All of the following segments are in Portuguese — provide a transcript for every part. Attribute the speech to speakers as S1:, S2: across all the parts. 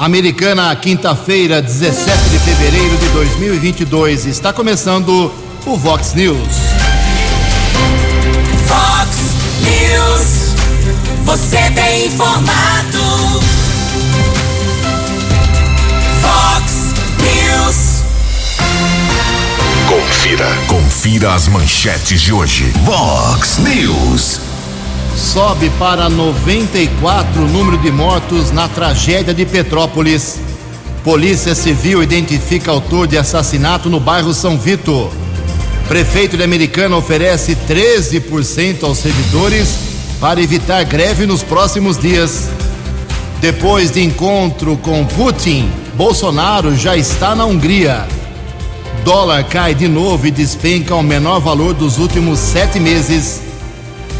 S1: Americana, quinta-feira, 17 de fevereiro de 2022. Está começando o Vox News.
S2: Vox News. Você tem informado. Vox News.
S3: Confira. Confira as manchetes de hoje. Vox News.
S1: Sobe para 94 o número de mortos na tragédia de Petrópolis. Polícia Civil identifica autor de assassinato no bairro São Vito. Prefeito de Americana oferece 13% aos servidores para evitar greve nos próximos dias. Depois de encontro com Putin, Bolsonaro já está na Hungria. Dólar cai de novo e despenca ao menor valor dos últimos sete meses.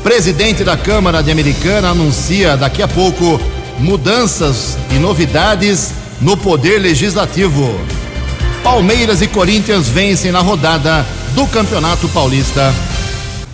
S1: Presidente da Câmara de Americana anuncia daqui a pouco mudanças e novidades no Poder Legislativo. Palmeiras e Corinthians vencem na rodada do Campeonato Paulista.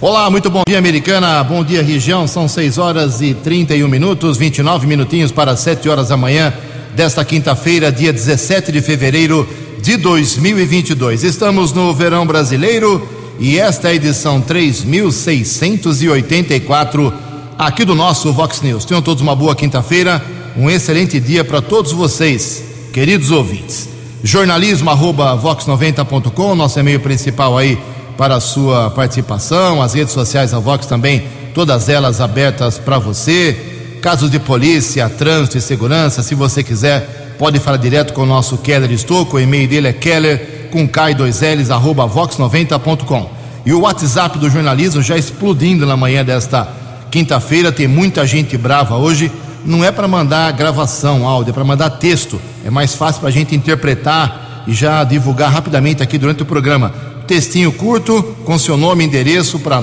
S1: Olá, muito bom dia, Americana. Bom dia, região. São 6 horas e 31 minutos, 29 minutinhos para 7 horas da manhã desta quinta-feira, dia 17 de fevereiro de 2022. Estamos no verão brasileiro e esta é a edição 3684 aqui do nosso Vox News. Tenham todos uma boa quinta-feira, um excelente dia para todos vocês, queridos ouvintes. Jornalismo arroba vox90.com, nosso e-mail principal aí para a sua participação, as redes sociais da Vox também, todas elas abertas para você. Casos de polícia, trânsito e segurança, se você quiser, pode falar direto com o nosso Keller Estouco, o e-mail dele é keller com K2Ls, arroba vox90.com. E o WhatsApp do jornalismo já explodindo na manhã desta quinta-feira, tem muita gente brava hoje. Não é para mandar gravação, áudio, é para mandar texto. É mais fácil para a gente interpretar e já divulgar rapidamente aqui durante o programa. Textinho curto, com seu nome e endereço para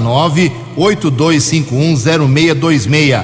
S1: 982510626.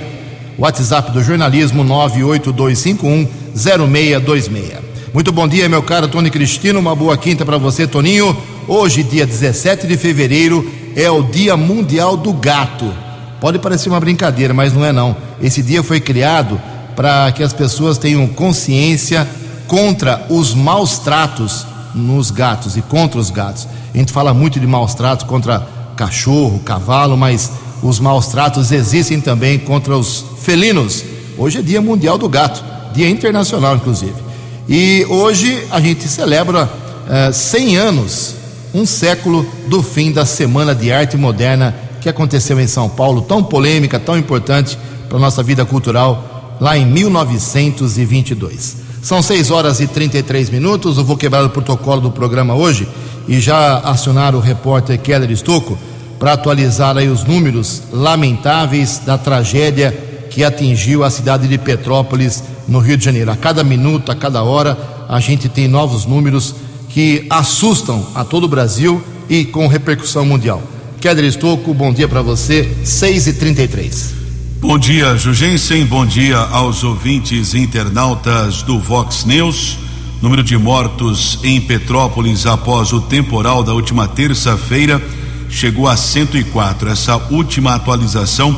S1: WhatsApp do jornalismo 982510626. Muito bom dia, meu caro Tony Cristino. Uma boa quinta para você, Toninho. Hoje, dia 17 de fevereiro, é o Dia Mundial do Gato. Pode parecer uma brincadeira, mas não é não. Esse dia foi criado para que as pessoas tenham consciência contra os maus tratos nos gatos e contra os gatos. A gente fala muito de maus tratos contra cachorro, cavalo, mas os maus tratos existem também contra os felinos. Hoje é Dia Mundial do Gato, dia internacional, inclusive. E hoje a gente celebra uh, 100 anos, um século do fim da Semana de Arte Moderna que aconteceu em São Paulo, tão polêmica, tão importante para a nossa vida cultural, lá em 1922. São 6 horas e 33 minutos. Eu vou quebrar o protocolo do programa hoje e já acionar o repórter Keller Estocco para atualizar aí os números lamentáveis da tragédia que atingiu a cidade de Petrópolis, no Rio de Janeiro. A cada minuto, a cada hora, a gente tem novos números que assustam a todo o Brasil e com repercussão mundial. Keller Estocco, bom dia para você, 6 e 33
S4: Bom dia, Jugensen. Bom dia aos ouvintes internautas do Vox News. Número de mortos em Petrópolis após o temporal da última terça-feira chegou a 104. Essa última atualização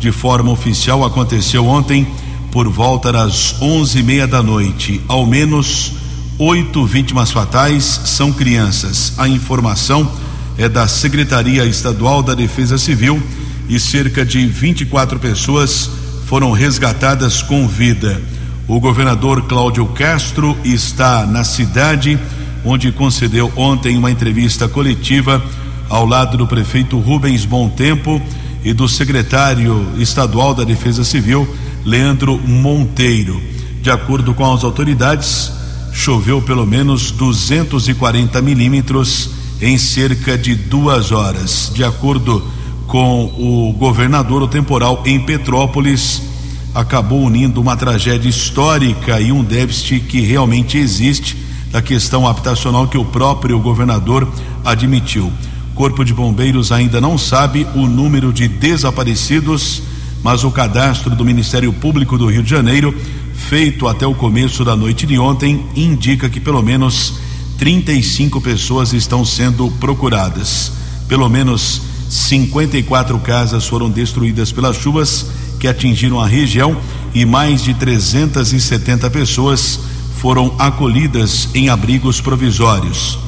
S4: de forma oficial aconteceu ontem por volta das onze e meia da noite. Ao menos oito vítimas fatais são crianças. A informação é da Secretaria Estadual da Defesa Civil e cerca de 24 pessoas foram resgatadas com vida. O governador Cláudio Castro está na cidade, onde concedeu ontem uma entrevista coletiva ao lado do prefeito Rubens Bom Tempo e do secretário estadual da Defesa Civil, Leandro Monteiro. De acordo com as autoridades, choveu pelo menos 240 milímetros em cerca de duas horas. De acordo com o governador, o temporal em Petrópolis acabou unindo uma tragédia histórica e um déficit que realmente existe da questão habitacional que o próprio governador admitiu. Corpo de Bombeiros ainda não sabe o número de desaparecidos, mas o cadastro do Ministério Público do Rio de Janeiro, feito até o começo da noite de ontem, indica que pelo menos 35 pessoas estão sendo procuradas. Pelo menos 54 casas foram destruídas pelas chuvas que atingiram a região e mais de 370 pessoas foram acolhidas em abrigos provisórios.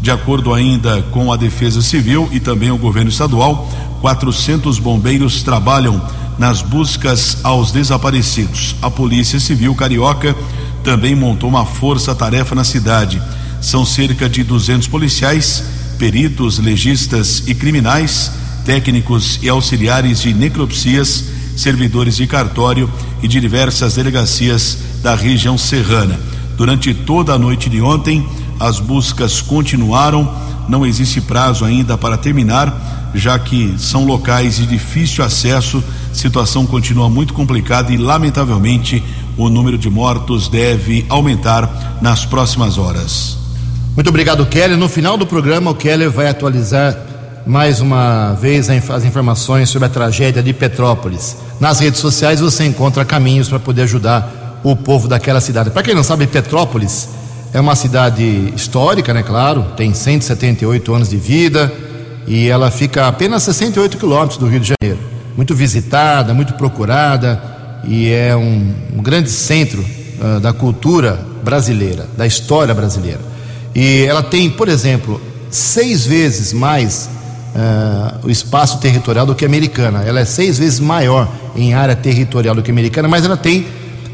S4: De acordo ainda com a Defesa Civil e também o governo estadual, 400 bombeiros trabalham nas buscas aos desaparecidos. A Polícia Civil Carioca também montou uma força-tarefa na cidade. São cerca de 200 policiais, peritos, legistas e criminais, técnicos e auxiliares de necropsias, servidores de cartório e de diversas delegacias da região serrana. Durante toda a noite de ontem, as buscas continuaram. Não existe prazo ainda para terminar, já que são locais de difícil acesso. Situação continua muito complicada e, lamentavelmente, o número de mortos deve aumentar nas próximas horas.
S1: Muito obrigado, Keller. No final do programa, o Keller vai atualizar mais uma vez as informações sobre a tragédia de Petrópolis. Nas redes sociais você encontra caminhos para poder ajudar o povo daquela cidade. Para quem não sabe, Petrópolis é uma cidade histórica, né? Claro, tem 178 anos de vida e ela fica a apenas 68 quilômetros do Rio de Janeiro. Muito visitada, muito procurada e é um, um grande centro uh, da cultura brasileira, da história brasileira. E ela tem, por exemplo, seis vezes mais uh, o espaço territorial do que a americana. Ela é seis vezes maior em área territorial do que a americana, mas ela tem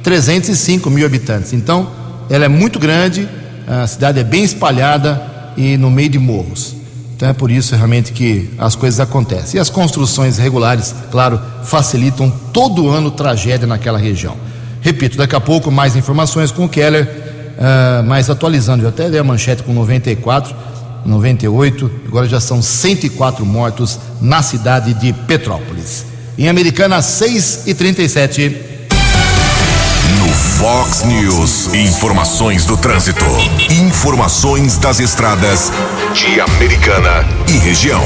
S1: 305 mil habitantes. Então, ela é muito grande, a cidade é bem espalhada e no meio de morros. Então é por isso realmente que as coisas acontecem. E as construções regulares, claro, facilitam todo ano tragédia naquela região. Repito, daqui a pouco mais informações com o Keller, uh, mas atualizando, eu até dei a manchete com 94, 98, agora já são 104 mortos na cidade de Petrópolis. Em Americana, 6 e 37.
S3: Fox News, informações do trânsito. Informações das estradas de Americana e região.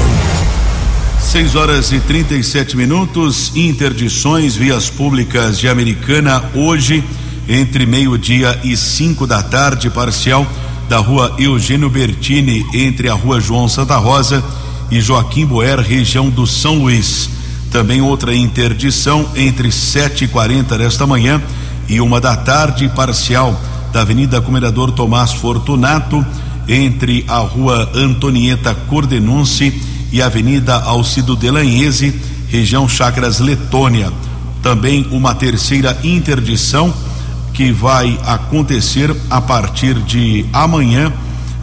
S4: 6 horas e 37 minutos. Interdições vias públicas de Americana hoje, entre meio-dia e 5 da tarde, parcial da rua Eugênio Bertini, entre a rua João Santa Rosa e Joaquim Boer, região do São Luís. Também outra interdição entre 7 e 40 desta manhã e uma da tarde, parcial da Avenida Comendador Tomás Fortunato, entre a Rua Antonieta Cordenunce e a Avenida Alcido Delanhese, região Chacras Letônia. Também uma terceira interdição que vai acontecer a partir de amanhã,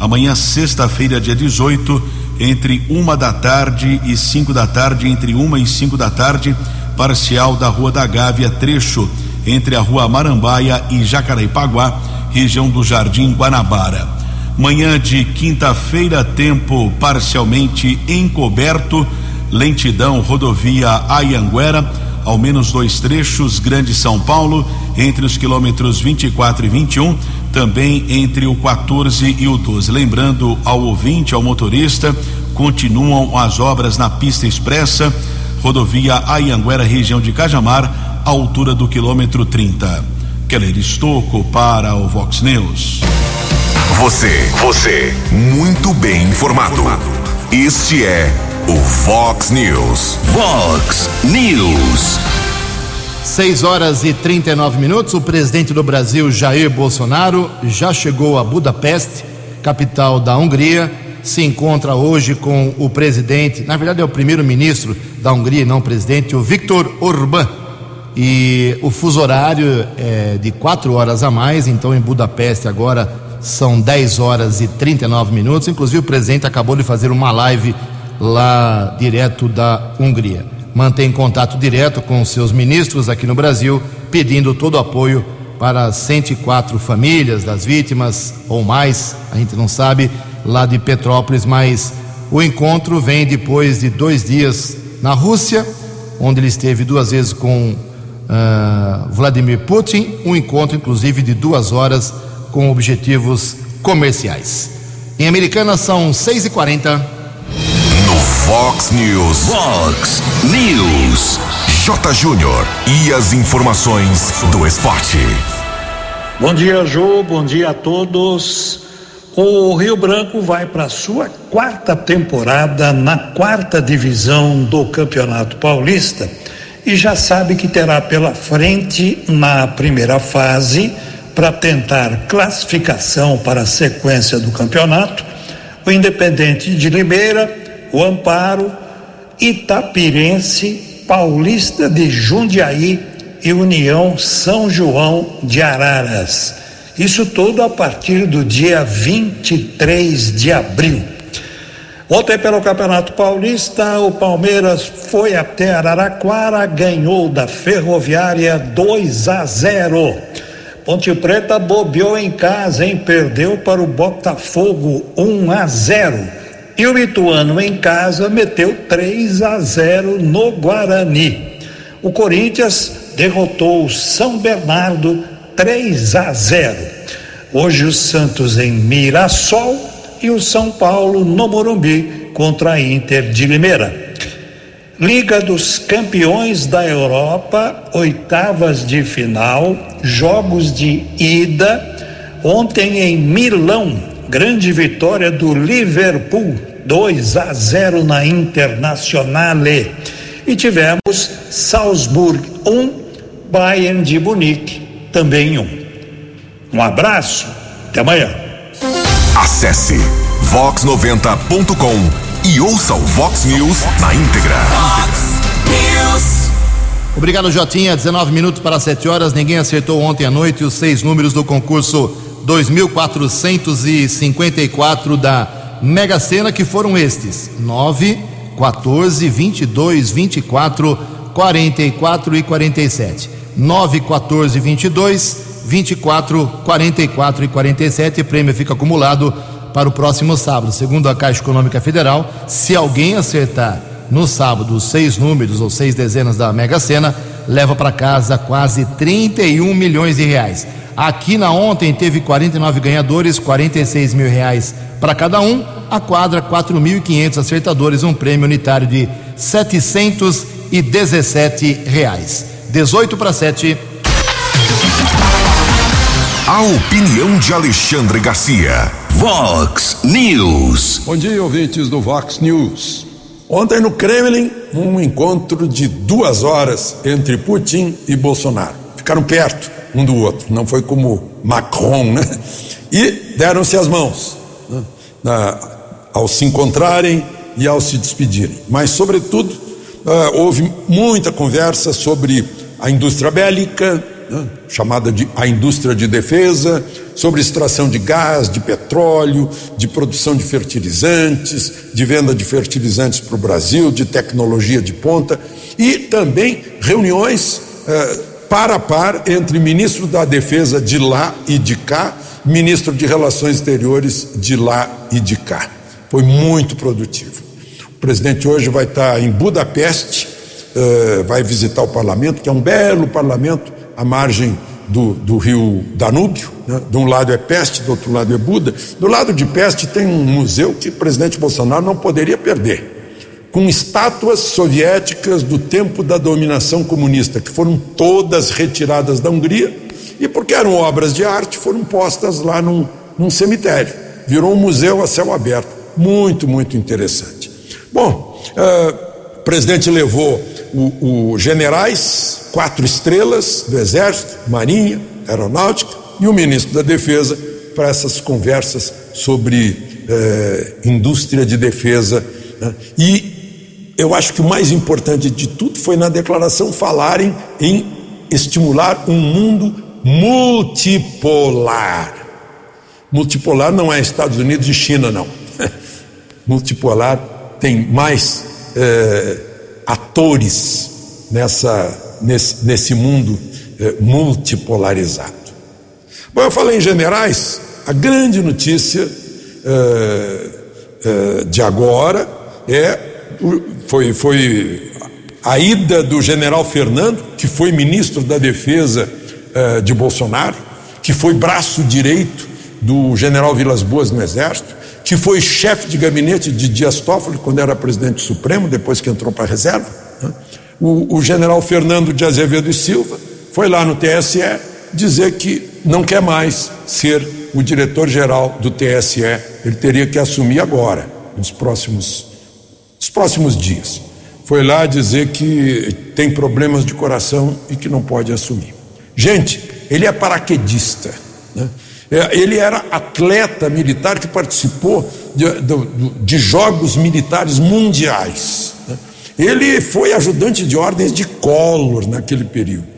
S4: amanhã sexta-feira, dia 18, entre uma da tarde e cinco da tarde, entre uma e cinco da tarde, parcial da Rua da Gávea, trecho entre a Rua Marambaia e Jacareipaguá, região do Jardim Guanabara. Manhã de quinta-feira, tempo parcialmente encoberto, lentidão rodovia Ayanguera, ao menos dois trechos, Grande São Paulo, entre os quilômetros 24 e 21, também entre o 14 e o 12. Lembrando ao ouvinte, ao motorista, continuam as obras na pista expressa, rodovia Ayanguera, região de Cajamar, altura do quilômetro 30. Keller Estocco para o Vox News.
S3: Você, você, muito bem informado. Este é o Vox News. Vox News.
S1: 6 horas e 39 minutos. O presidente do Brasil, Jair Bolsonaro, já chegou a Budapeste, capital da Hungria. Se encontra hoje com o presidente, na verdade é o primeiro-ministro da Hungria, não o presidente, o Viktor Orbán e o fuso horário é de quatro horas a mais, então em Budapeste agora são 10 horas e 39 minutos. Inclusive o presidente acabou de fazer uma live lá direto da Hungria. Mantém contato direto com seus ministros aqui no Brasil, pedindo todo o apoio para 104 famílias das vítimas ou mais, a gente não sabe, lá de Petrópolis, mas o encontro vem depois de dois dias na Rússia, onde ele esteve duas vezes com uh, Vladimir Putin, um encontro inclusive de duas horas com objetivos comerciais. Em Americana são 6h40.
S3: No Fox News.
S2: Fox News.
S3: J. Júnior. E as informações do esporte.
S5: Bom dia, Ju. Bom dia a todos. O Rio Branco vai para a sua quarta temporada na quarta divisão do Campeonato Paulista e já sabe que terá pela frente, na primeira fase, para tentar classificação para a sequência do campeonato, o Independente de Limeira, o Amparo, Itapirense, Paulista de Jundiaí e União São João de Araras. Isso tudo a partir do dia 23 de abril. Ontem, pelo Campeonato Paulista, o Palmeiras foi até Araraquara, ganhou da Ferroviária 2 a 0. Ponte Preta bobeou em casa, hein? Perdeu para o Botafogo 1 a 0. E o Ituano em casa meteu 3 a 0 no Guarani. O Corinthians derrotou o São Bernardo 3 a 0. Hoje o Santos em Mirassol e o São Paulo no Morumbi contra a Inter de Limeira. Liga dos Campeões da Europa, oitavas de final, jogos de ida. Ontem em Milão, grande vitória do Liverpool, 2 a 0 na Internazionale. E tivemos Salzburg 1, um, Bayern de Munique também 1. Um. um abraço, até amanhã.
S3: Acesse vox90.com e ouça o Vox News na íntegra.
S1: Obrigado, Jotinha. 19 minutos para 7 horas. Ninguém acertou ontem à noite os seis números do concurso 2454 da Mega Sena, que foram estes: 9, 14, 22, 24, 44 e 47. 9, 14, 22, 24, 44 e 47. O prêmio fica acumulado para o próximo sábado. Segundo a Caixa Econômica Federal, se alguém acertar no sábado seis números ou seis dezenas da Mega Sena, leva para casa quase 31 milhões de reais. Aqui na ontem teve 49 ganhadores, 46 mil reais para cada um. A quadra, 4.500 acertadores, um prêmio unitário de 717 reais. 18 para 7.
S3: A opinião de Alexandre Garcia. Vox News.
S6: Bom dia, ouvintes do Vox News. Ontem no Kremlin, um encontro de duas horas entre Putin e Bolsonaro. Ficaram perto um do outro, não foi como Macron, né? E deram-se as mãos né? Na, ao se encontrarem e ao se despedirem. Mas, sobretudo, uh, houve muita conversa sobre a indústria bélica, né, chamada de a indústria de defesa, sobre extração de gás, de petróleo, de produção de fertilizantes, de venda de fertilizantes para o Brasil, de tecnologia de ponta e também reuniões eh, par a par entre ministro da Defesa de lá e de cá, ministro de Relações Exteriores de lá e de cá. Foi muito produtivo. O presidente hoje vai estar em Budapeste, eh, vai visitar o parlamento, que é um belo parlamento à margem do, do rio Danúbio. Né? De um lado é Peste, do outro lado é Buda. Do lado de Peste tem um museu que o presidente Bolsonaro não poderia perder, com estátuas soviéticas do tempo da dominação comunista, que foram todas retiradas da Hungria e, porque eram obras de arte, foram postas lá num, num cemitério. Virou um museu a céu aberto. Muito, muito interessante. Bom, uh, o presidente levou o, generais, quatro estrelas do Exército, Marinha, Aeronáutica e o ministro da Defesa para essas conversas sobre eh, indústria de defesa. Né? E eu acho que o mais importante de tudo foi na declaração falarem em estimular um mundo multipolar. Multipolar não é Estados Unidos e China, não. multipolar tem mais. Eh, atores nessa, nesse, nesse mundo eh, multipolarizado. Bom, eu falei em generais, a grande notícia eh, de agora é foi, foi a ida do general Fernando, que foi ministro da Defesa de Bolsonaro, que foi braço direito do general Vilas Boas no Exército, que foi chefe de gabinete de Dias Toffoli quando era presidente supremo, depois que entrou para a reserva. Né? O, o, general Fernando de Azevedo e Silva foi lá no TSE dizer que não quer mais ser o diretor-geral do TSE. Ele teria que assumir agora, nos próximos, nos próximos dias. Foi lá dizer que tem problemas de coração e que não pode assumir. Gente, ele é paraquedista Né? É, ele era atleta militar que participou de, de, de jogos militares mundiais. Né? Ele foi ajudante de ordens de Collor naquele período.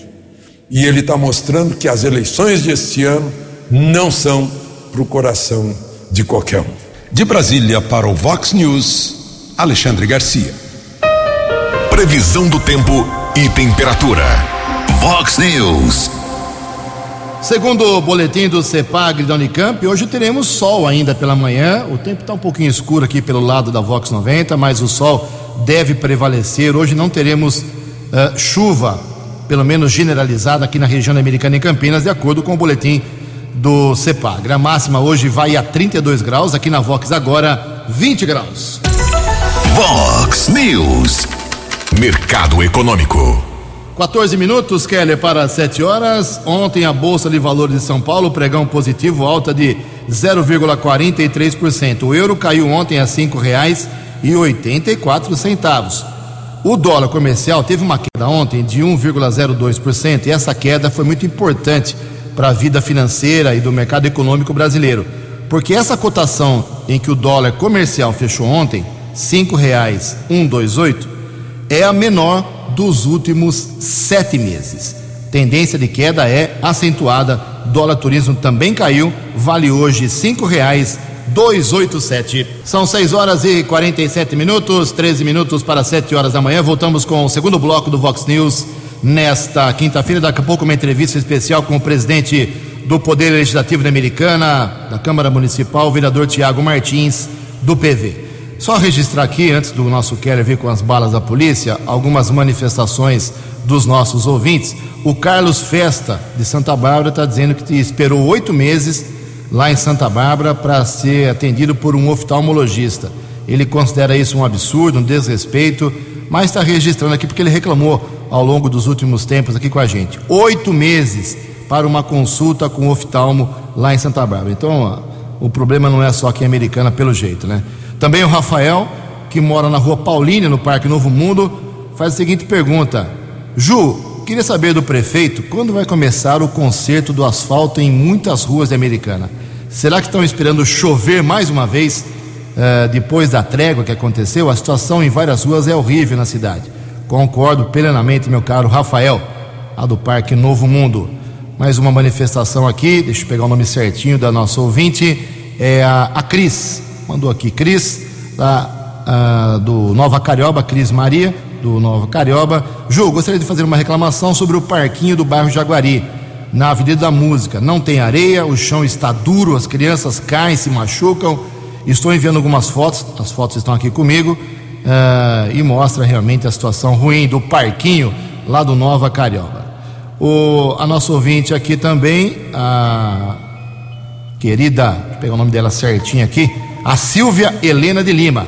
S6: E ele está mostrando que as eleições deste ano não são para o coração de qualquer um.
S3: De Brasília para o Vox News, Alexandre Garcia. Previsão do tempo e temperatura. Vox News.
S1: Segundo o boletim do CEPAG da Unicamp, hoje teremos sol ainda pela manhã. O tempo está um pouquinho escuro aqui pelo lado da Vox 90, mas o sol deve prevalecer. Hoje não teremos uh, chuva, pelo menos generalizada, aqui na região americana em Campinas, de acordo com o boletim do CEPAG. A máxima hoje vai a 32 graus, aqui na Vox agora 20 graus.
S3: Vox News. Mercado Econômico.
S1: 14 minutos, Keller, para 7 horas. Ontem a Bolsa de Valores de São Paulo, pregão positivo, alta de 0,43%. O euro caiu ontem a R$ reais e 84 centavos. O dólar comercial teve uma queda ontem de 1,02% e essa queda foi muito importante para a vida financeira e do mercado econômico brasileiro, porque essa cotação em que o dólar comercial fechou ontem, R$ 5,128, é a menor dos últimos sete meses. Tendência de queda é acentuada. Dólar turismo também caiu, vale hoje cinco reais 287. São 6 horas e 47 minutos, 13 minutos para 7 horas da manhã. Voltamos com o segundo bloco do Vox News nesta quinta-feira. Daqui a pouco, uma entrevista especial com o presidente do Poder Legislativo da Americana, da Câmara Municipal, o vereador Tiago Martins, do PV. Só registrar aqui, antes do nosso Keller vir com as balas da polícia, algumas manifestações dos nossos ouvintes. O Carlos Festa, de Santa Bárbara, está dizendo que esperou oito meses lá em Santa Bárbara para ser atendido por um oftalmologista. Ele considera isso um absurdo, um desrespeito, mas está registrando aqui porque ele reclamou ao longo dos últimos tempos aqui com a gente. Oito meses para uma consulta com oftalmo lá em Santa Bárbara. Então, o problema não é só aqui em Americana, pelo jeito, né? Também o Rafael, que mora na rua Paulínia, no Parque Novo Mundo, faz a seguinte pergunta: Ju, queria saber do prefeito quando vai começar o conserto do asfalto em muitas ruas de Americana. Será que estão esperando chover mais uma vez uh, depois da trégua que aconteceu? A situação em várias ruas é horrível na cidade. Concordo plenamente, meu caro Rafael, a do Parque Novo Mundo. Mais uma manifestação aqui, deixa eu pegar o nome certinho da nossa ouvinte, é a, a Cris mandou aqui, Cris, da, uh, do Nova Carioba, Cris Maria, do Nova Carioba. Ju, gostaria de fazer uma reclamação sobre o parquinho do bairro Jaguari, na Avenida da Música. Não tem areia, o chão está duro, as crianças caem, se machucam. Estou enviando algumas fotos, as fotos estão aqui comigo, uh, e mostra realmente a situação ruim do parquinho lá do Nova Carioba. O, a nossa ouvinte aqui também, a querida, deixa eu pegar o nome dela certinho aqui, a Silvia Helena de Lima,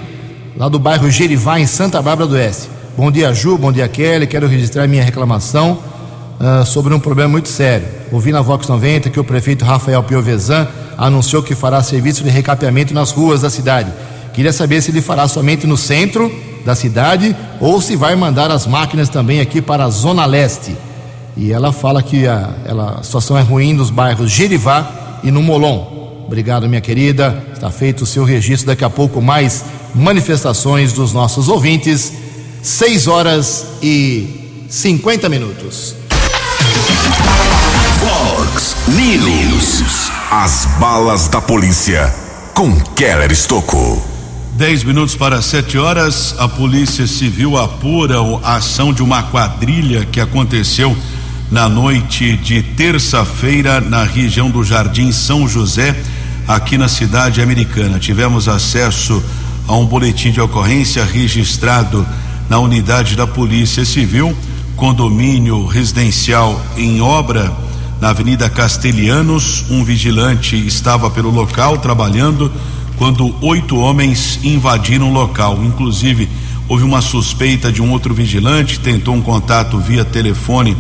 S1: lá do bairro Gerivá, em Santa Bárbara do Oeste. Bom dia, Ju, bom dia, Kelly. Quero registrar minha reclamação uh, sobre um problema muito sério. Ouvi na Vox 90 que o prefeito Rafael Piovesan anunciou que fará serviço de recapeamento nas ruas da cidade. Queria saber se ele fará somente no centro da cidade ou se vai mandar as máquinas também aqui para a Zona Leste. E ela fala que a, ela, a situação é ruim nos bairros Gerivá e no Molon. Obrigado, minha querida. Está feito o seu registro. Daqui a pouco, mais manifestações dos nossos ouvintes. 6 horas e 50 minutos.
S3: Fox News. As balas da polícia com Keller Estocou.
S4: 10 minutos para 7 horas, a Polícia Civil apura a ação de uma quadrilha que aconteceu na noite de terça-feira na região do Jardim São José aqui na cidade americana. Tivemos acesso a um boletim de ocorrência registrado na unidade da Polícia Civil, condomínio residencial em obra na Avenida Castelhanos. Um vigilante estava pelo local trabalhando quando oito homens invadiram o local. Inclusive, houve uma suspeita de um outro vigilante, tentou um contato via telefone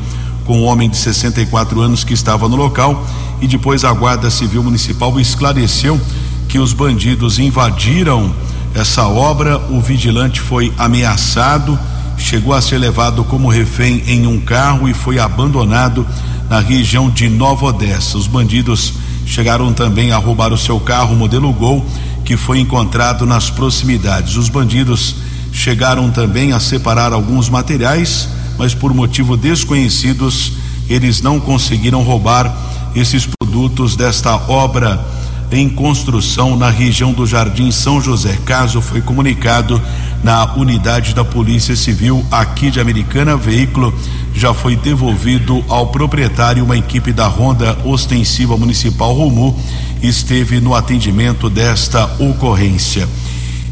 S4: com um homem de 64 anos que estava no local e depois a Guarda Civil Municipal esclareceu que os bandidos invadiram essa obra, o vigilante foi ameaçado, chegou a ser levado como refém em um carro e foi abandonado na região de Nova Odessa. Os bandidos chegaram também a roubar o seu carro modelo Gol, que foi encontrado nas proximidades. Os bandidos chegaram também a separar alguns materiais, mas por motivo desconhecidos, eles não conseguiram roubar esses produtos desta obra em construção na região do Jardim São José. Caso foi comunicado na unidade da Polícia Civil aqui de Americana. Veículo já foi devolvido ao proprietário. Uma equipe da Ronda Ostensiva Municipal Romu esteve no atendimento desta ocorrência.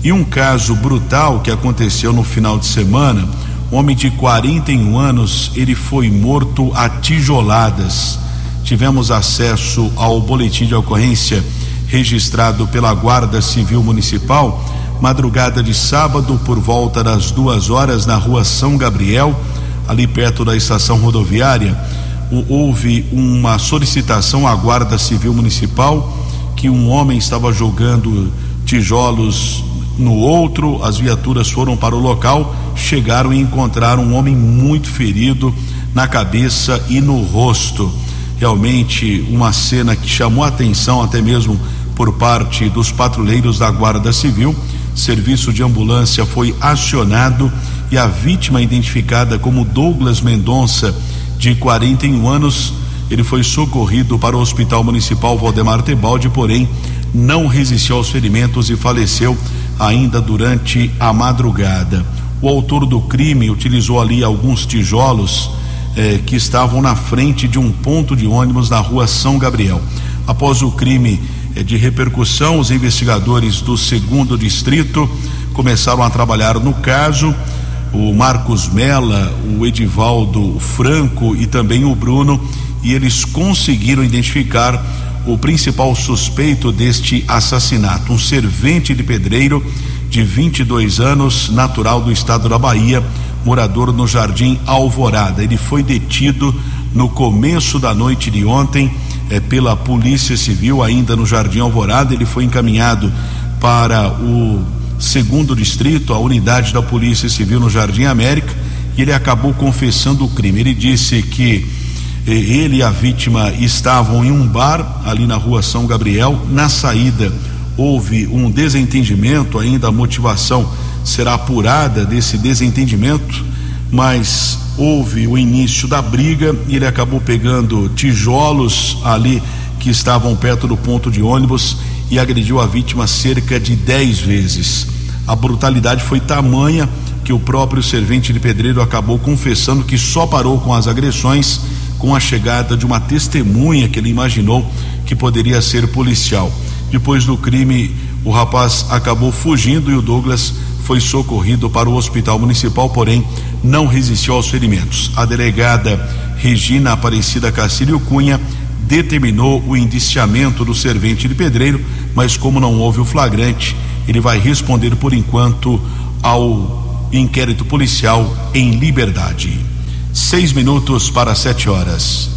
S4: E um caso brutal que aconteceu no final de semana. Um homem de 41 anos, ele foi morto a tijoladas. Tivemos acesso ao boletim de ocorrência registrado pela Guarda Civil Municipal, madrugada de sábado, por volta das duas horas, na rua São Gabriel, ali perto da estação rodoviária, houve uma solicitação à Guarda Civil Municipal que um homem estava jogando tijolos no outro, as viaturas foram para o local, chegaram e encontraram um homem muito ferido na cabeça e no rosto. Realmente uma cena que chamou a atenção até mesmo por parte dos patrulheiros da Guarda Civil. Serviço de ambulância foi acionado e a vítima identificada como Douglas Mendonça, de 41 anos, ele foi socorrido para o Hospital Municipal Valdemar Tebaldi, porém não resistiu aos ferimentos e faleceu ainda durante a madrugada. O autor do crime utilizou ali alguns tijolos eh, que estavam na frente de um ponto de ônibus na rua São Gabriel. Após o crime é de repercussão. Os investigadores do segundo distrito começaram a trabalhar no caso. O Marcos Mela, o Edivaldo Franco e também o Bruno, e eles conseguiram identificar o principal suspeito deste assassinato, um servente de pedreiro de 22 anos, natural do estado da Bahia, morador no Jardim Alvorada. Ele foi detido no começo da noite de ontem é, pela Polícia Civil, ainda no Jardim Alvorada. Ele foi encaminhado para o segundo distrito, a unidade da Polícia Civil no Jardim América, e ele acabou confessando o crime. Ele disse que eh, ele e a vítima estavam em um bar ali na rua São Gabriel. Na saída houve um desentendimento, ainda a motivação será apurada desse desentendimento, mas houve o início da briga ele acabou pegando tijolos ali que estavam perto do ponto de ônibus e agrediu a vítima cerca de dez vezes. A brutalidade foi tamanha que o próprio servente de pedreiro acabou confessando que só parou com as agressões com a chegada de uma testemunha que ele imaginou que poderia ser policial. Depois do crime, o rapaz acabou fugindo e o Douglas foi socorrido para o hospital municipal, porém não resistiu aos ferimentos. A delegada Regina Aparecida Cacílio Cunha determinou o indiciamento do servente de pedreiro, mas como não houve o flagrante, ele vai responder por enquanto ao inquérito policial em liberdade. Seis minutos para sete horas.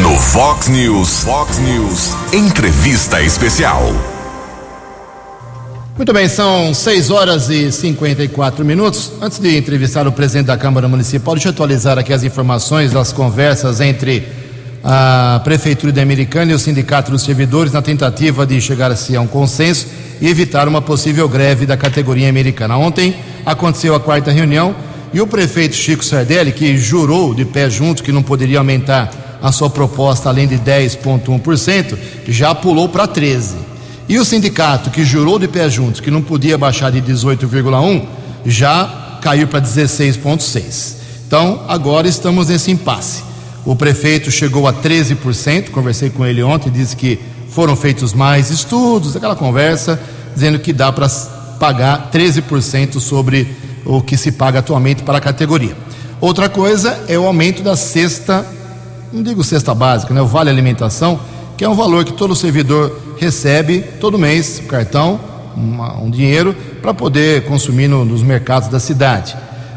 S3: No Fox News, Fox News, entrevista especial.
S1: Muito bem, são 6 horas e 54 minutos. Antes de entrevistar o presidente da Câmara Municipal, deixa eu atualizar aqui as informações das conversas entre a Prefeitura de Americana e o Sindicato dos Servidores na tentativa de chegar-se a um consenso e evitar uma possível greve da categoria americana. Ontem aconteceu a quarta reunião e o prefeito Chico Sardelli, que jurou de pé junto que não poderia aumentar a sua proposta além de 10,1%, já pulou para 13%. E o sindicato, que jurou de pé juntos que não podia baixar de 18,1, já caiu para 16,6. Então, agora estamos nesse impasse. O prefeito chegou a 13%, conversei com ele ontem, disse que foram feitos mais estudos, aquela conversa, dizendo que dá para pagar 13% sobre o que se paga atualmente para a categoria. Outra coisa é o aumento da cesta, não digo cesta básica, né? O vale alimentação, que é um valor que todo servidor recebe todo mês, um cartão, uma, um dinheiro, para poder consumir no, nos mercados da cidade.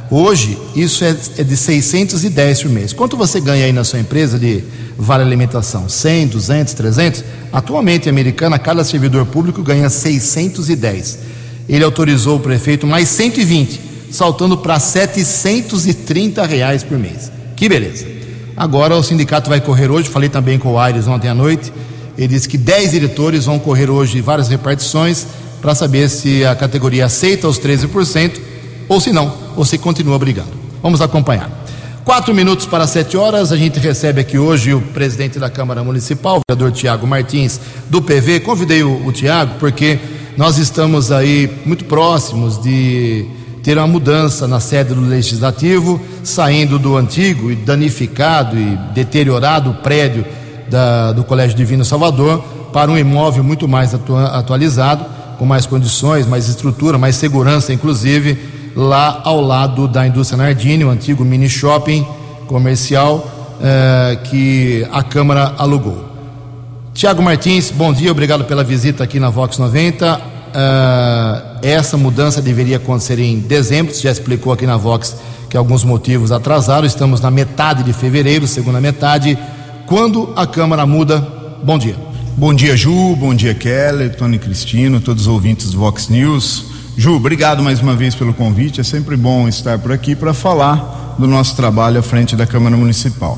S1: Hoje, isso é, é, de 610 por mês. Quanto você ganha aí na sua empresa de vale alimentação? 100, 200, 300? Atualmente, em Americana, cada servidor público ganha 610. Ele autorizou o prefeito mais 120, saltando para 730 reais por mês. Que beleza. Agora o sindicato vai correr hoje, falei também com o Aires ontem à noite, Ele disse que 10 diretores vão correr hoje várias repartições para saber se a categoria aceita os 13% ou se não, ou se continua brigando. Vamos acompanhar. Quatro minutos para sete horas, a gente recebe aqui hoje o presidente da Câmara Municipal, o vereador Tiago Martins, do PV. Convidei o, o Tiago porque nós estamos aí muito próximos de ter uma mudança na sede do Legislativo, saindo do antigo e danificado e deteriorado prédio da, do Colégio Divino Salvador para um imóvel muito mais atua, atualizado, com mais condições, mais estrutura, mais segurança, inclusive, lá ao lado da indústria Nardini, o antigo mini shopping comercial eh, que a Câmara alugou. Tiago Martins, bom dia, obrigado pela visita aqui na Vox 90. Uh, essa mudança deveria acontecer em dezembro, já explicou aqui na Vox que alguns motivos atrasaram, estamos na metade de fevereiro, segunda metade. Quando a Câmara muda? Bom dia.
S7: Bom dia, Ju, bom dia, Keller, Tony Cristino, todos os ouvintes do Vox News. Ju, obrigado mais uma vez pelo convite, é sempre bom estar por aqui para falar do nosso trabalho à frente da Câmara Municipal.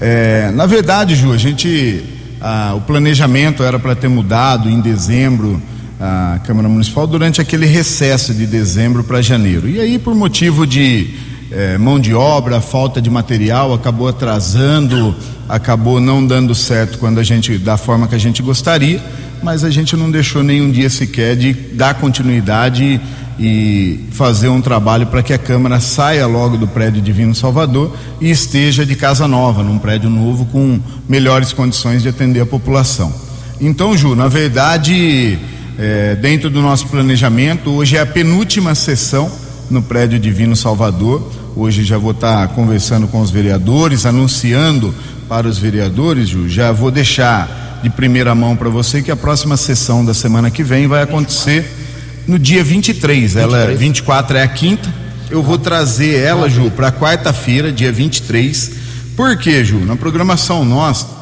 S7: É, na verdade, Ju, a gente, ah, o planejamento era para ter mudado em dezembro a Câmara Municipal durante aquele recesso de dezembro para janeiro. E aí, por motivo de eh, mão de obra, falta de material, acabou atrasando, acabou não dando certo quando a gente, da forma que a gente gostaria, mas a gente não deixou nenhum dia sequer de dar continuidade e fazer um trabalho para que a Câmara saia logo do prédio Divino Salvador e esteja de casa nova, num prédio novo com melhores condições de atender a população. Então, Ju, na verdade é, dentro do nosso planejamento. Hoje é a penúltima sessão no prédio Divino Salvador. Hoje já vou estar conversando com os vereadores, anunciando para os vereadores, Ju, já vou deixar de primeira mão para você que a próxima sessão da semana que vem vai acontecer no dia 23. 23. Ela 24 é a quinta. Eu vou trazer ela, Ju, para quarta-feira, dia 23. Por quê, Ju? Na programação nossa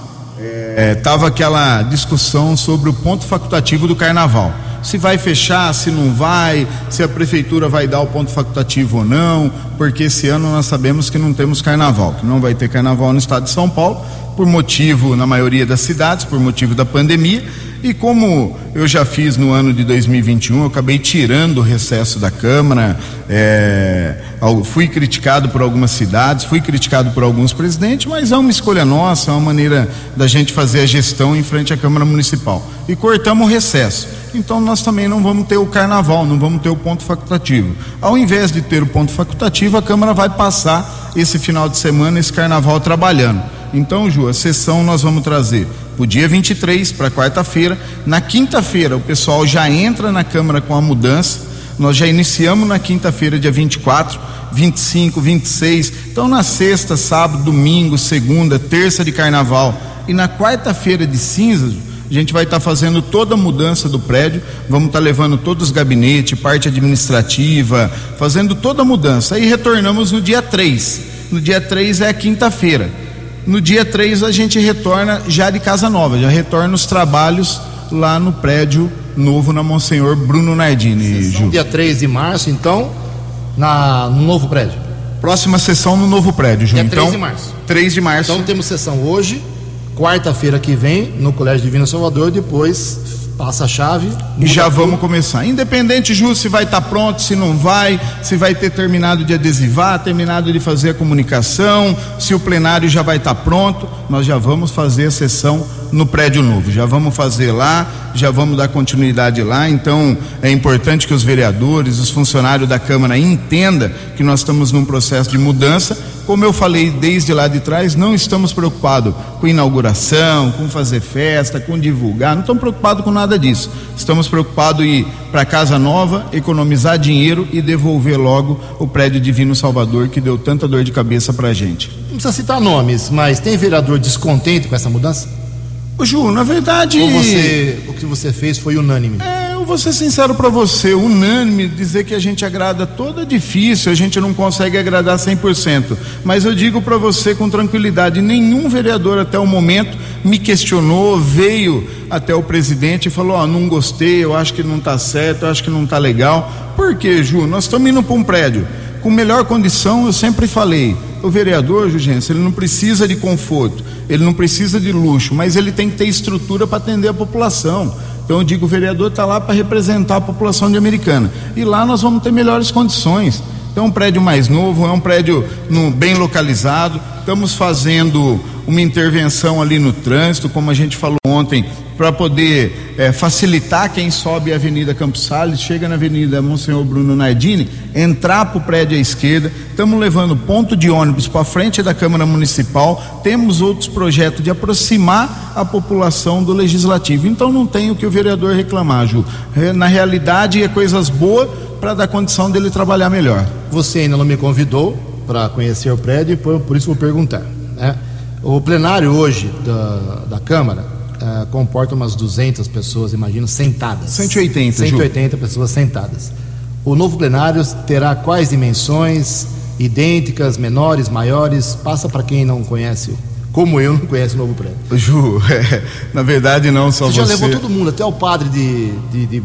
S7: estava é, aquela discussão sobre o ponto facultativo do carnaval. Se vai fechar, se não vai, se a prefeitura vai dar o ponto facultativo ou não, porque esse ano nós sabemos que não temos carnaval, que não vai ter carnaval no estado de São Paulo, por motivo, na maioria das cidades, por motivo da pandemia, e como eu já fiz no ano de 2021, eu acabei tirando o recesso da Câmara, é, fui criticado por algumas cidades, fui criticado por alguns presidentes, mas é uma escolha nossa, é uma maneira da gente fazer a gestão em frente à Câmara Municipal. E cortamos o recesso. Então nós também não vamos ter o carnaval, não vamos ter o ponto facultativo. Ao invés de ter o ponto facultativo, a Câmara vai passar esse final de semana, esse carnaval trabalhando. Então, Ju, a sessão nós vamos trazer o dia 23, para quarta-feira. Na quinta-feira, o pessoal já entra na Câmara com a mudança. Nós já iniciamos na quinta-feira, dia 24, 25, 26. Então, na sexta, sábado, domingo, segunda, terça de carnaval e na quarta-feira de cinzas, a gente vai estar tá fazendo toda a mudança do prédio, vamos estar tá levando todos os gabinetes, parte administrativa, fazendo toda a mudança. Aí retornamos no dia 3. No dia 3 é quinta-feira. No dia 3 a gente retorna já de casa nova, já retorna os trabalhos lá no prédio novo na Monsenhor Bruno Nardini.
S1: Ju. Dia 3 de março, então, na, no novo prédio.
S7: Próxima sessão no novo prédio, Ju. Dia
S1: então, 3 de março.
S7: 3 de março.
S1: Então temos sessão hoje, quarta-feira que vem, no Colégio Divino Salvador, depois passa a chave.
S7: E já tudo. vamos começar. Independente, Ju, se vai estar tá pronto, se não vai, se vai ter terminado de adesivar, terminado de fazer a comunicação, se o plenário já vai estar tá pronto, nós já vamos fazer a sessão no prédio novo. Já vamos fazer lá, já vamos dar continuidade lá. Então é importante que os vereadores, os funcionários da Câmara entendam que nós estamos num processo de mudança. Como eu falei desde lá de trás, não estamos preocupados com inauguração, com fazer festa, com divulgar, não estamos preocupados com nada disso. Estamos preocupados em ir para casa nova, economizar dinheiro e devolver logo o prédio Divino Salvador que deu tanta dor de cabeça para a gente.
S1: Não precisa citar nomes, mas tem vereador descontente com essa mudança?
S7: Ô Ju, na verdade.
S1: Você, o que você fez foi unânime?
S7: É, eu vou ser sincero para você, unânime, dizer que a gente agrada toda é difícil, a gente não consegue agradar 100%. Mas eu digo para você com tranquilidade: nenhum vereador até o momento me questionou, veio até o presidente e falou: Ó, oh, não gostei, eu acho que não está certo, eu acho que não está legal. Por quê, Ju? Nós estamos indo para um prédio com melhor condição, eu sempre falei o vereador, Jugência, ele não precisa de conforto, ele não precisa de luxo, mas ele tem que ter estrutura para atender a população. Então eu digo, o vereador está lá para representar a população de Americana. E lá nós vamos ter melhores condições. Então, é um prédio mais novo, é um prédio no, bem localizado. Estamos fazendo uma intervenção ali no trânsito, como a gente falou ontem, para poder é, facilitar quem sobe a Avenida Campos Salles, chega na Avenida Monsenhor Bruno Nardini, entrar para o prédio à esquerda. Estamos levando ponto de ônibus para frente da Câmara Municipal. Temos outros projetos de aproximar a população do Legislativo. Então não tem o que o vereador reclamar, Ju. É, na realidade, é coisas boas para dar condição dele trabalhar melhor.
S1: Você ainda não me convidou para conhecer o prédio, por, por isso vou perguntar. Né? O plenário hoje da, da Câmara uh, comporta umas 200 pessoas, imagino, sentadas.
S7: 180,
S1: 180 Ju. pessoas sentadas. O novo plenário terá quais dimensões? Idênticas, menores, maiores? Passa para quem não conhece como eu não conhece o novo prédio.
S7: Ju, é, na verdade não, só você.
S1: Você já levou todo mundo, até o padre de, de, de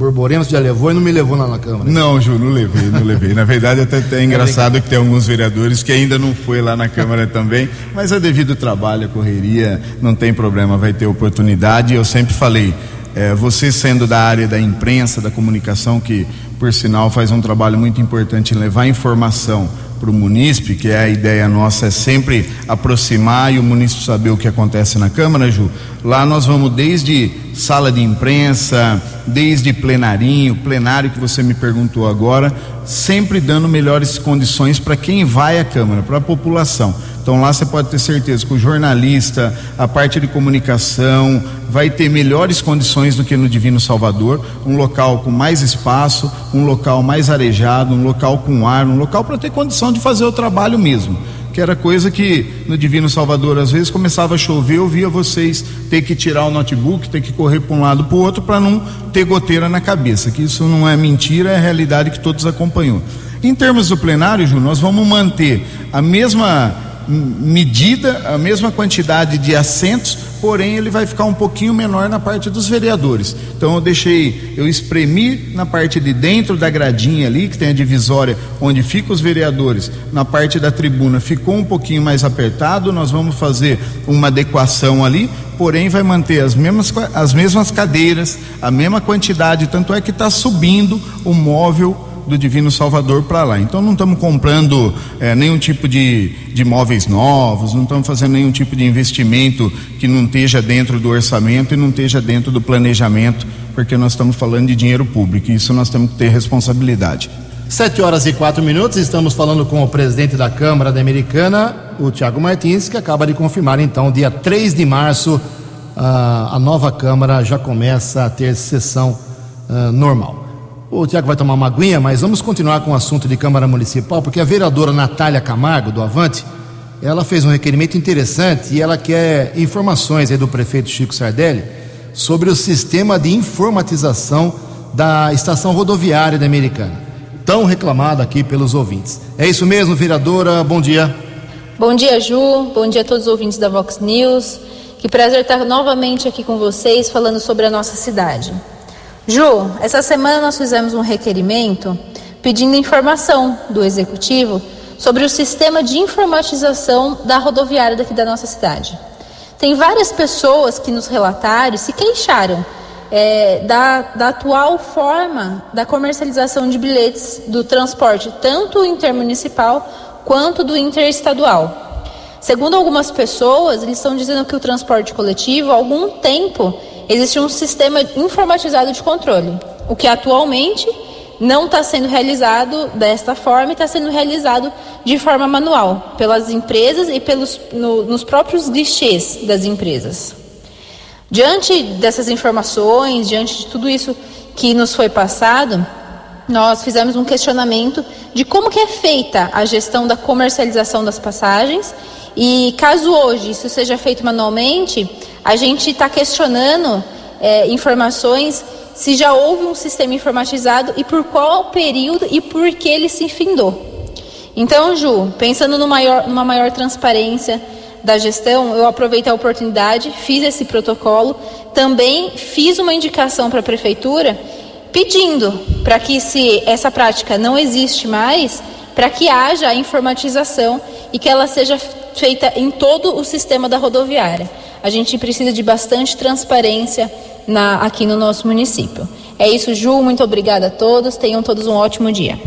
S1: Borborema já levou e não me levou lá na Câmara.
S7: Não, Ju, não levei, não levei. Na verdade, até, até é engraçado que tem alguns vereadores que ainda não foi lá na Câmara também, mas é devido ao trabalho, a correria, não tem problema, vai ter oportunidade. Eu sempre falei, é, você sendo da área da imprensa, da comunicação, que por sinal faz um trabalho muito importante em levar informação para o munícipe, que é a ideia nossa, é sempre aproximar e o munícipe saber o que acontece na Câmara, Ju. Lá nós vamos desde sala de imprensa, desde plenarinho, plenário que você me perguntou agora, sempre dando melhores condições para quem vai à Câmara, para a população. Então lá você pode ter certeza que o jornalista, a parte de comunicação, vai ter melhores condições do que no Divino Salvador, um local com mais espaço, um local mais arejado, um local com ar, um local para ter condição de fazer o trabalho mesmo que era coisa que no Divino Salvador às vezes começava a chover, eu via vocês ter que tirar o notebook, ter que correr para um lado para o outro para não ter goteira na cabeça, que isso não é mentira, é a realidade que todos acompanhou. Em termos do plenário, Ju, nós vamos manter a mesma medida, a mesma quantidade de assentos, porém ele vai ficar um pouquinho menor na parte dos vereadores. Então eu deixei, eu espremi na parte de dentro da gradinha ali, que tem a divisória onde ficam os vereadores, na parte da tribuna ficou um pouquinho mais apertado, nós vamos fazer uma adequação ali, porém vai manter as mesmas, as mesmas cadeiras, a mesma quantidade, tanto é que está subindo o móvel do Divino Salvador para lá. Então não estamos comprando é, nenhum tipo de, de móveis novos, não estamos fazendo nenhum tipo de investimento que não esteja dentro do orçamento e não esteja dentro do planejamento, porque nós estamos falando de dinheiro público e isso nós temos que ter responsabilidade.
S1: Sete horas e quatro minutos, estamos falando com o presidente da Câmara da Americana, o Tiago Martins, que acaba de confirmar então, dia 3 de março, a nova Câmara já começa a ter sessão uh, normal. O Tiago vai tomar uma aguinha, mas vamos continuar com o assunto de Câmara Municipal, porque a vereadora Natália Camargo, do Avante, ela fez um requerimento interessante e ela quer informações aí do prefeito Chico Sardelli sobre o sistema de informatização da estação rodoviária da Americana, tão reclamado aqui pelos ouvintes. É isso mesmo, vereadora? Bom dia.
S8: Bom dia, Ju. Bom dia a todos os ouvintes da Vox News. Que prazer estar novamente aqui com vocês falando sobre a nossa cidade. Ju, essa semana nós fizemos um requerimento pedindo informação do executivo sobre o sistema de informatização da rodoviária daqui da nossa cidade. Tem várias pessoas que nos relataram se queixaram é, da, da atual forma da comercialização de bilhetes do transporte, tanto intermunicipal quanto do interestadual. Segundo algumas pessoas, eles estão dizendo que o transporte coletivo, há algum tempo, existe um sistema informatizado de controle, o que atualmente não está sendo realizado desta forma e está sendo realizado de forma manual pelas empresas e pelos, no, nos próprios guichês das empresas. Diante dessas informações, diante de tudo isso que nos foi passado, nós fizemos um questionamento de como que é feita a gestão da comercialização das passagens e caso hoje isso seja feito manualmente, a gente está questionando é, informações se já houve um sistema informatizado e por qual período e por que ele se findou. Então, Ju, pensando no maior, numa maior transparência da gestão, eu aproveitei a oportunidade, fiz esse protocolo, também fiz uma indicação para a prefeitura pedindo para que se essa prática não existe mais, para que haja a informatização e que ela seja feita em todo o sistema da rodoviária. A gente precisa de bastante transparência na, aqui no nosso município. É isso, Ju. Muito obrigada a todos. Tenham todos um ótimo dia.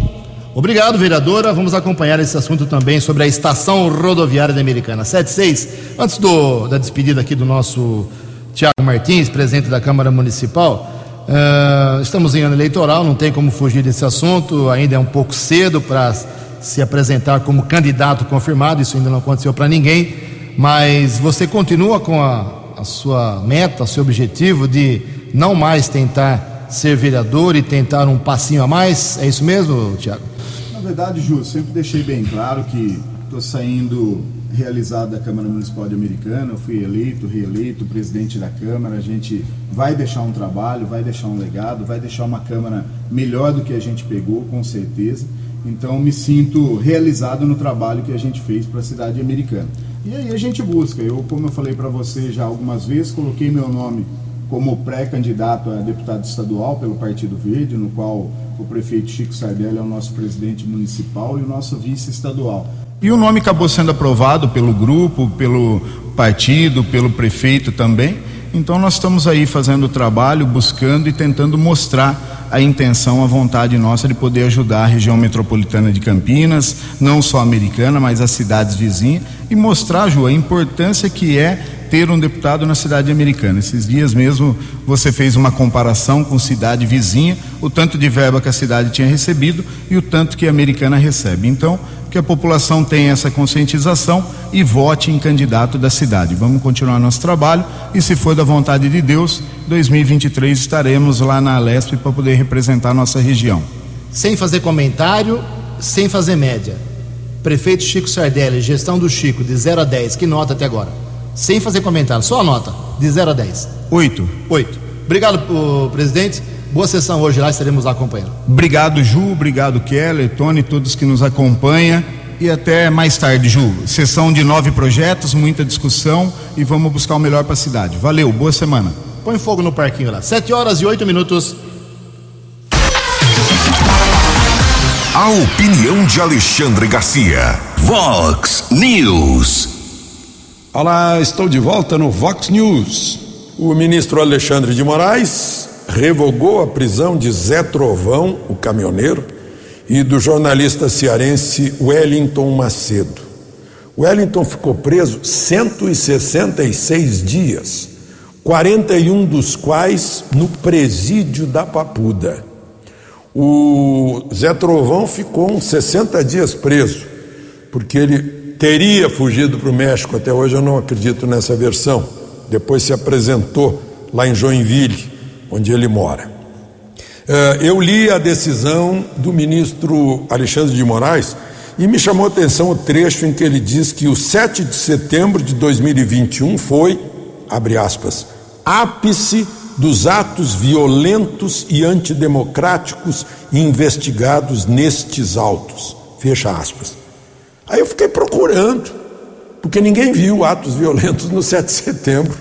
S1: Obrigado, vereadora. Vamos acompanhar esse assunto também sobre a estação rodoviária da Americana 76. Antes do, da despedida aqui do nosso Tiago Martins, presidente da Câmara Municipal, uh, estamos em ano eleitoral, não tem como fugir desse assunto, ainda é um pouco cedo para se apresentar como candidato confirmado, isso ainda não aconteceu para ninguém, mas você continua com a, a sua meta, seu objetivo de não mais tentar ser vereador e tentar um passinho a mais? É isso mesmo, Tiago?
S7: verdade, Ju, sempre deixei bem claro que estou saindo realizado da Câmara Municipal de Americana, eu fui eleito, reeleito, presidente da Câmara, a gente vai deixar um trabalho, vai deixar um legado, vai deixar uma Câmara melhor do que a gente pegou, com certeza. Então me sinto realizado no trabalho que a gente fez para a cidade americana. E aí a gente busca, eu como eu falei para você já algumas vezes, coloquei meu nome como pré-candidato a deputado estadual pelo Partido Verde, no qual o prefeito Chico Sardelli é o nosso presidente municipal e o nosso vice estadual. E o nome acabou sendo aprovado pelo grupo, pelo partido, pelo prefeito também. Então nós estamos aí fazendo o trabalho, buscando e tentando mostrar a intenção, a vontade nossa de poder ajudar a região metropolitana de Campinas, não só americana, mas as cidades vizinhas, e mostrar, Ju, a importância que é ter um deputado na cidade americana. Esses dias mesmo você fez uma comparação com cidade vizinha, o tanto de verba que a cidade tinha recebido e o tanto que a americana recebe. Então, que a população tenha essa conscientização e vote em candidato da cidade. Vamos continuar nosso trabalho e, se for da vontade de Deus, 2023 estaremos lá na Alesp para poder representar nossa região.
S1: Sem fazer comentário, sem fazer média. Prefeito Chico Sardelli, gestão do Chico, de 0 a 10, que nota até agora? Sem fazer comentário, só a nota, de 0 a 10.
S7: 8.
S1: 8. Obrigado, presidente. Boa sessão hoje lá, estaremos lá acompanhando.
S7: Obrigado, Ju, obrigado, Keller, Tony, todos que nos acompanham. E até mais tarde, Ju. Sessão de nove projetos, muita discussão e vamos buscar o melhor para a cidade. Valeu, boa semana.
S1: Põe fogo no parquinho lá. 7 horas e 8 minutos.
S3: A opinião de Alexandre Garcia. Vox News.
S6: Olá, estou de volta no Vox News. O ministro Alexandre de Moraes revogou a prisão de Zé Trovão, o caminhoneiro, e do jornalista cearense Wellington Macedo. Wellington ficou preso 166 dias, 41 dos quais no presídio da Papuda. O Zé Trovão ficou uns 60 dias preso, porque ele teria fugido para o México, até hoje eu não acredito nessa versão. Depois se apresentou lá em Joinville, onde ele mora. Eh, eu li a decisão do ministro Alexandre de Moraes e me chamou a atenção o trecho em que ele diz que o 7 de setembro de 2021 foi, abre aspas, ápice dos atos violentos e antidemocráticos investigados nestes autos. Fecha aspas. Aí eu fiquei procurando, porque ninguém viu atos violentos no 7 de setembro.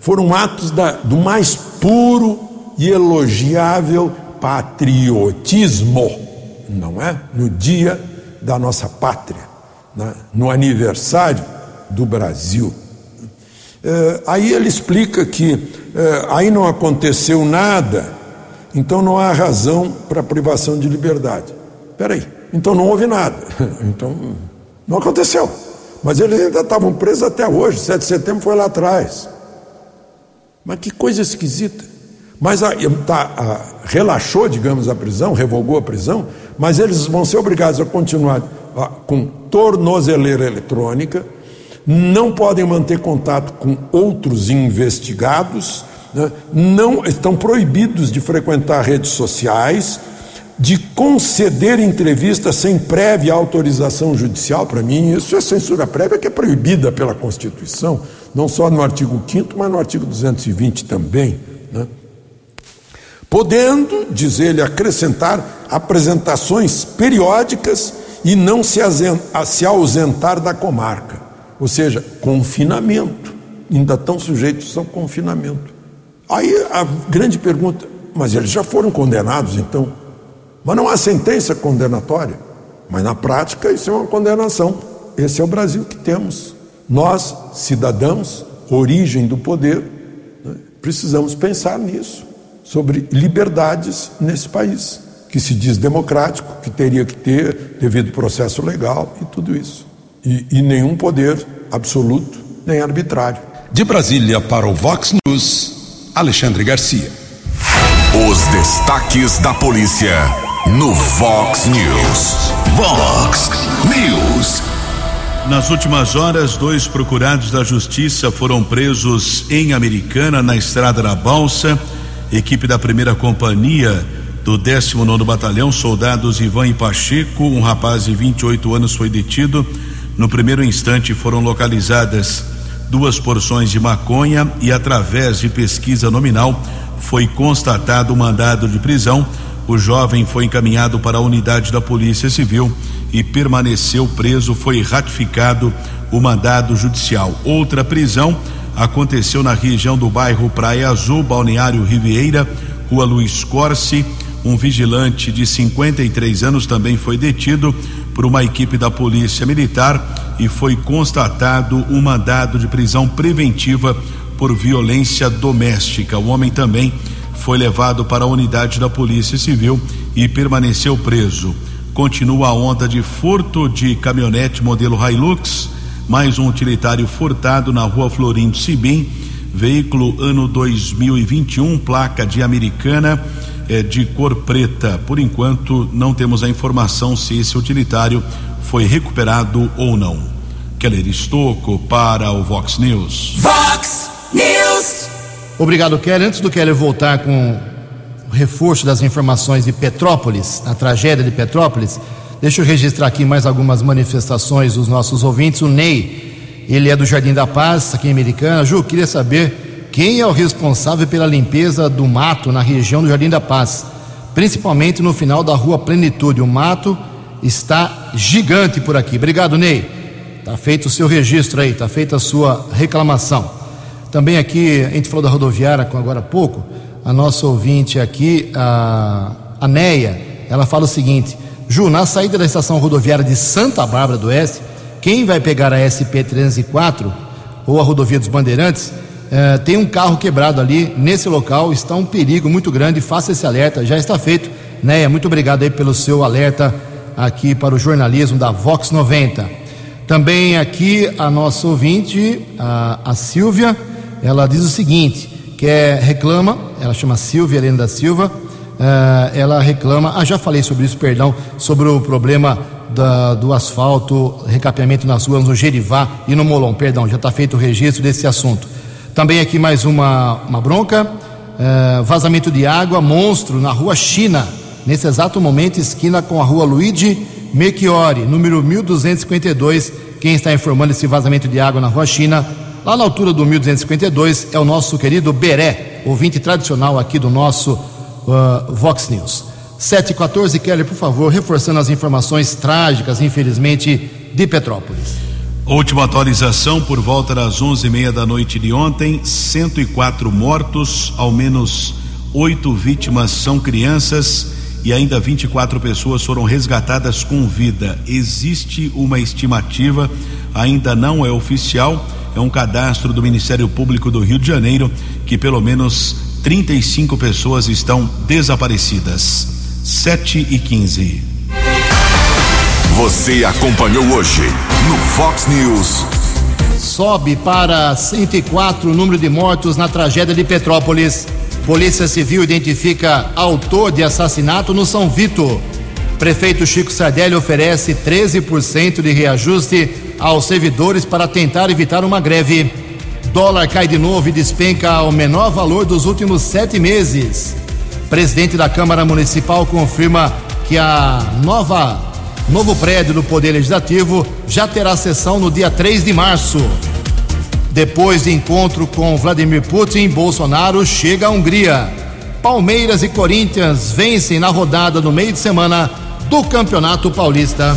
S6: Foram atos da, do mais puro e elogiável patriotismo, não é? No dia da nossa pátria, né? no aniversário do Brasil. É, aí ele explica que é, aí não aconteceu nada, então não há razão para privação de liberdade. Espera aí, então não houve nada. Então não aconteceu. Mas eles ainda estavam presos até hoje. 7 de setembro foi lá atrás. Mas que coisa esquisita. Mas a, tá, a, relaxou, digamos, a prisão, revogou a prisão, mas eles vão ser obrigados a continuar a, com tornozeleira eletrônica, não podem manter contato com outros investigados, né, não estão proibidos de frequentar redes sociais, de conceder entrevista sem prévia autorização judicial, para mim, isso é censura prévia que é proibida pela Constituição, não só no artigo 5, mas no artigo 220 também. Né? Podendo, diz ele, acrescentar apresentações periódicas e não se, se ausentar da comarca, ou seja, confinamento, ainda estão sujeitos ao confinamento. Aí a grande pergunta, mas eles já foram condenados então? Mas não há sentença condenatória. Mas na prática isso é uma condenação. esse é o Brasil que temos. Nós, cidadãos, origem do poder, né, precisamos pensar nisso, sobre liberdades nesse país, que se diz democrático, que teria que ter devido processo legal e tudo isso. E, e nenhum poder absoluto nem arbitrário.
S3: De Brasília para o Vox News, Alexandre Garcia.
S2: Os destaques da polícia no Vox News. Vox News.
S4: Nas últimas horas, dois procurados da Justiça foram presos em Americana, na Estrada da Balsa. Equipe da primeira companhia do 19 Batalhão, soldados Ivan e Pacheco, um rapaz de 28 anos foi detido. No primeiro instante foram localizadas duas porções de maconha e, através de pesquisa nominal, foi constatado o mandado de prisão. O jovem foi encaminhado para a unidade da Polícia Civil e permaneceu preso. Foi ratificado o mandado judicial. Outra prisão aconteceu na região do bairro Praia Azul, Balneário Riviera, Rua Luiz Corse. Um vigilante de 53 anos também foi detido por uma equipe da Polícia Militar e foi constatado um mandado de prisão preventiva por violência doméstica. O homem também foi levado para a unidade da Polícia Civil e permaneceu preso. Continua a onda de furto de caminhonete modelo Hilux, mais um utilitário furtado na rua Florindo Sibim, veículo ano 2021, placa de Americana, é, de cor preta. Por enquanto, não temos a informação se esse utilitário foi recuperado ou não. Keller Estocco para o Vox News.
S1: Vox News. Obrigado, Keller. Antes do Keller voltar com o reforço das informações de Petrópolis, a tragédia de Petrópolis, deixa eu registrar aqui mais algumas manifestações dos nossos ouvintes. O Ney, ele é do Jardim da Paz, aqui em Americana. Ju, queria saber quem é o responsável pela limpeza do mato na região do Jardim da Paz, principalmente no final da rua Plenitude. O mato está gigante por aqui. Obrigado, Ney. Tá feito o seu registro aí, tá feita a sua reclamação. Também aqui, a gente falou da rodoviária agora há pouco, a nossa ouvinte aqui, a, a Neia, ela fala o seguinte: Ju, na saída da estação rodoviária de Santa Bárbara do Oeste, quem vai pegar a SP 304 ou a rodovia dos Bandeirantes, eh, tem um carro quebrado ali nesse local, está um perigo muito grande, faça esse alerta, já está feito. Neia, muito obrigado aí pelo seu alerta aqui para o jornalismo da Vox 90. Também aqui a nossa ouvinte, a, a Silvia, ela diz o seguinte: que é, reclama, ela chama Silvia Helena da Silva, uh, ela reclama, ah, já falei sobre isso, perdão, sobre o problema da, do asfalto, recapeamento nas ruas no Gerivá e no Molon, perdão, já está feito o registro desse assunto. Também aqui mais uma, uma bronca, uh, vazamento de água, monstro na rua China, nesse exato momento, esquina com a rua Luigi Mechiori, número 1252. Quem está informando esse vazamento de água na rua China Lá na altura do 1252 é o nosso querido Beré, ouvinte tradicional aqui do nosso uh, Vox News. 714, Kelly, por favor, reforçando as informações trágicas, infelizmente, de Petrópolis.
S4: Última atualização por volta das onze e meia da noite de ontem, 104 mortos, ao menos oito vítimas são crianças e ainda 24 pessoas foram resgatadas com vida. Existe uma estimativa, ainda não é oficial, é um cadastro do Ministério Público do Rio de Janeiro que pelo menos 35 pessoas estão desaparecidas. 7 e 15.
S2: Você acompanhou hoje no Fox News.
S1: Sobe para 104 o número de mortos na tragédia de Petrópolis. Polícia Civil identifica autor de assassinato no São Vito. Prefeito Chico Sardelli oferece 13% de reajuste aos servidores para tentar evitar uma greve. Dólar cai de novo e despenca ao menor valor dos últimos sete meses. Presidente da Câmara Municipal confirma que a nova novo prédio do Poder Legislativo já terá sessão no dia 3 de março. Depois de encontro com Vladimir Putin, Bolsonaro chega à Hungria. Palmeiras e Corinthians vencem na rodada no meio de semana do Campeonato Paulista.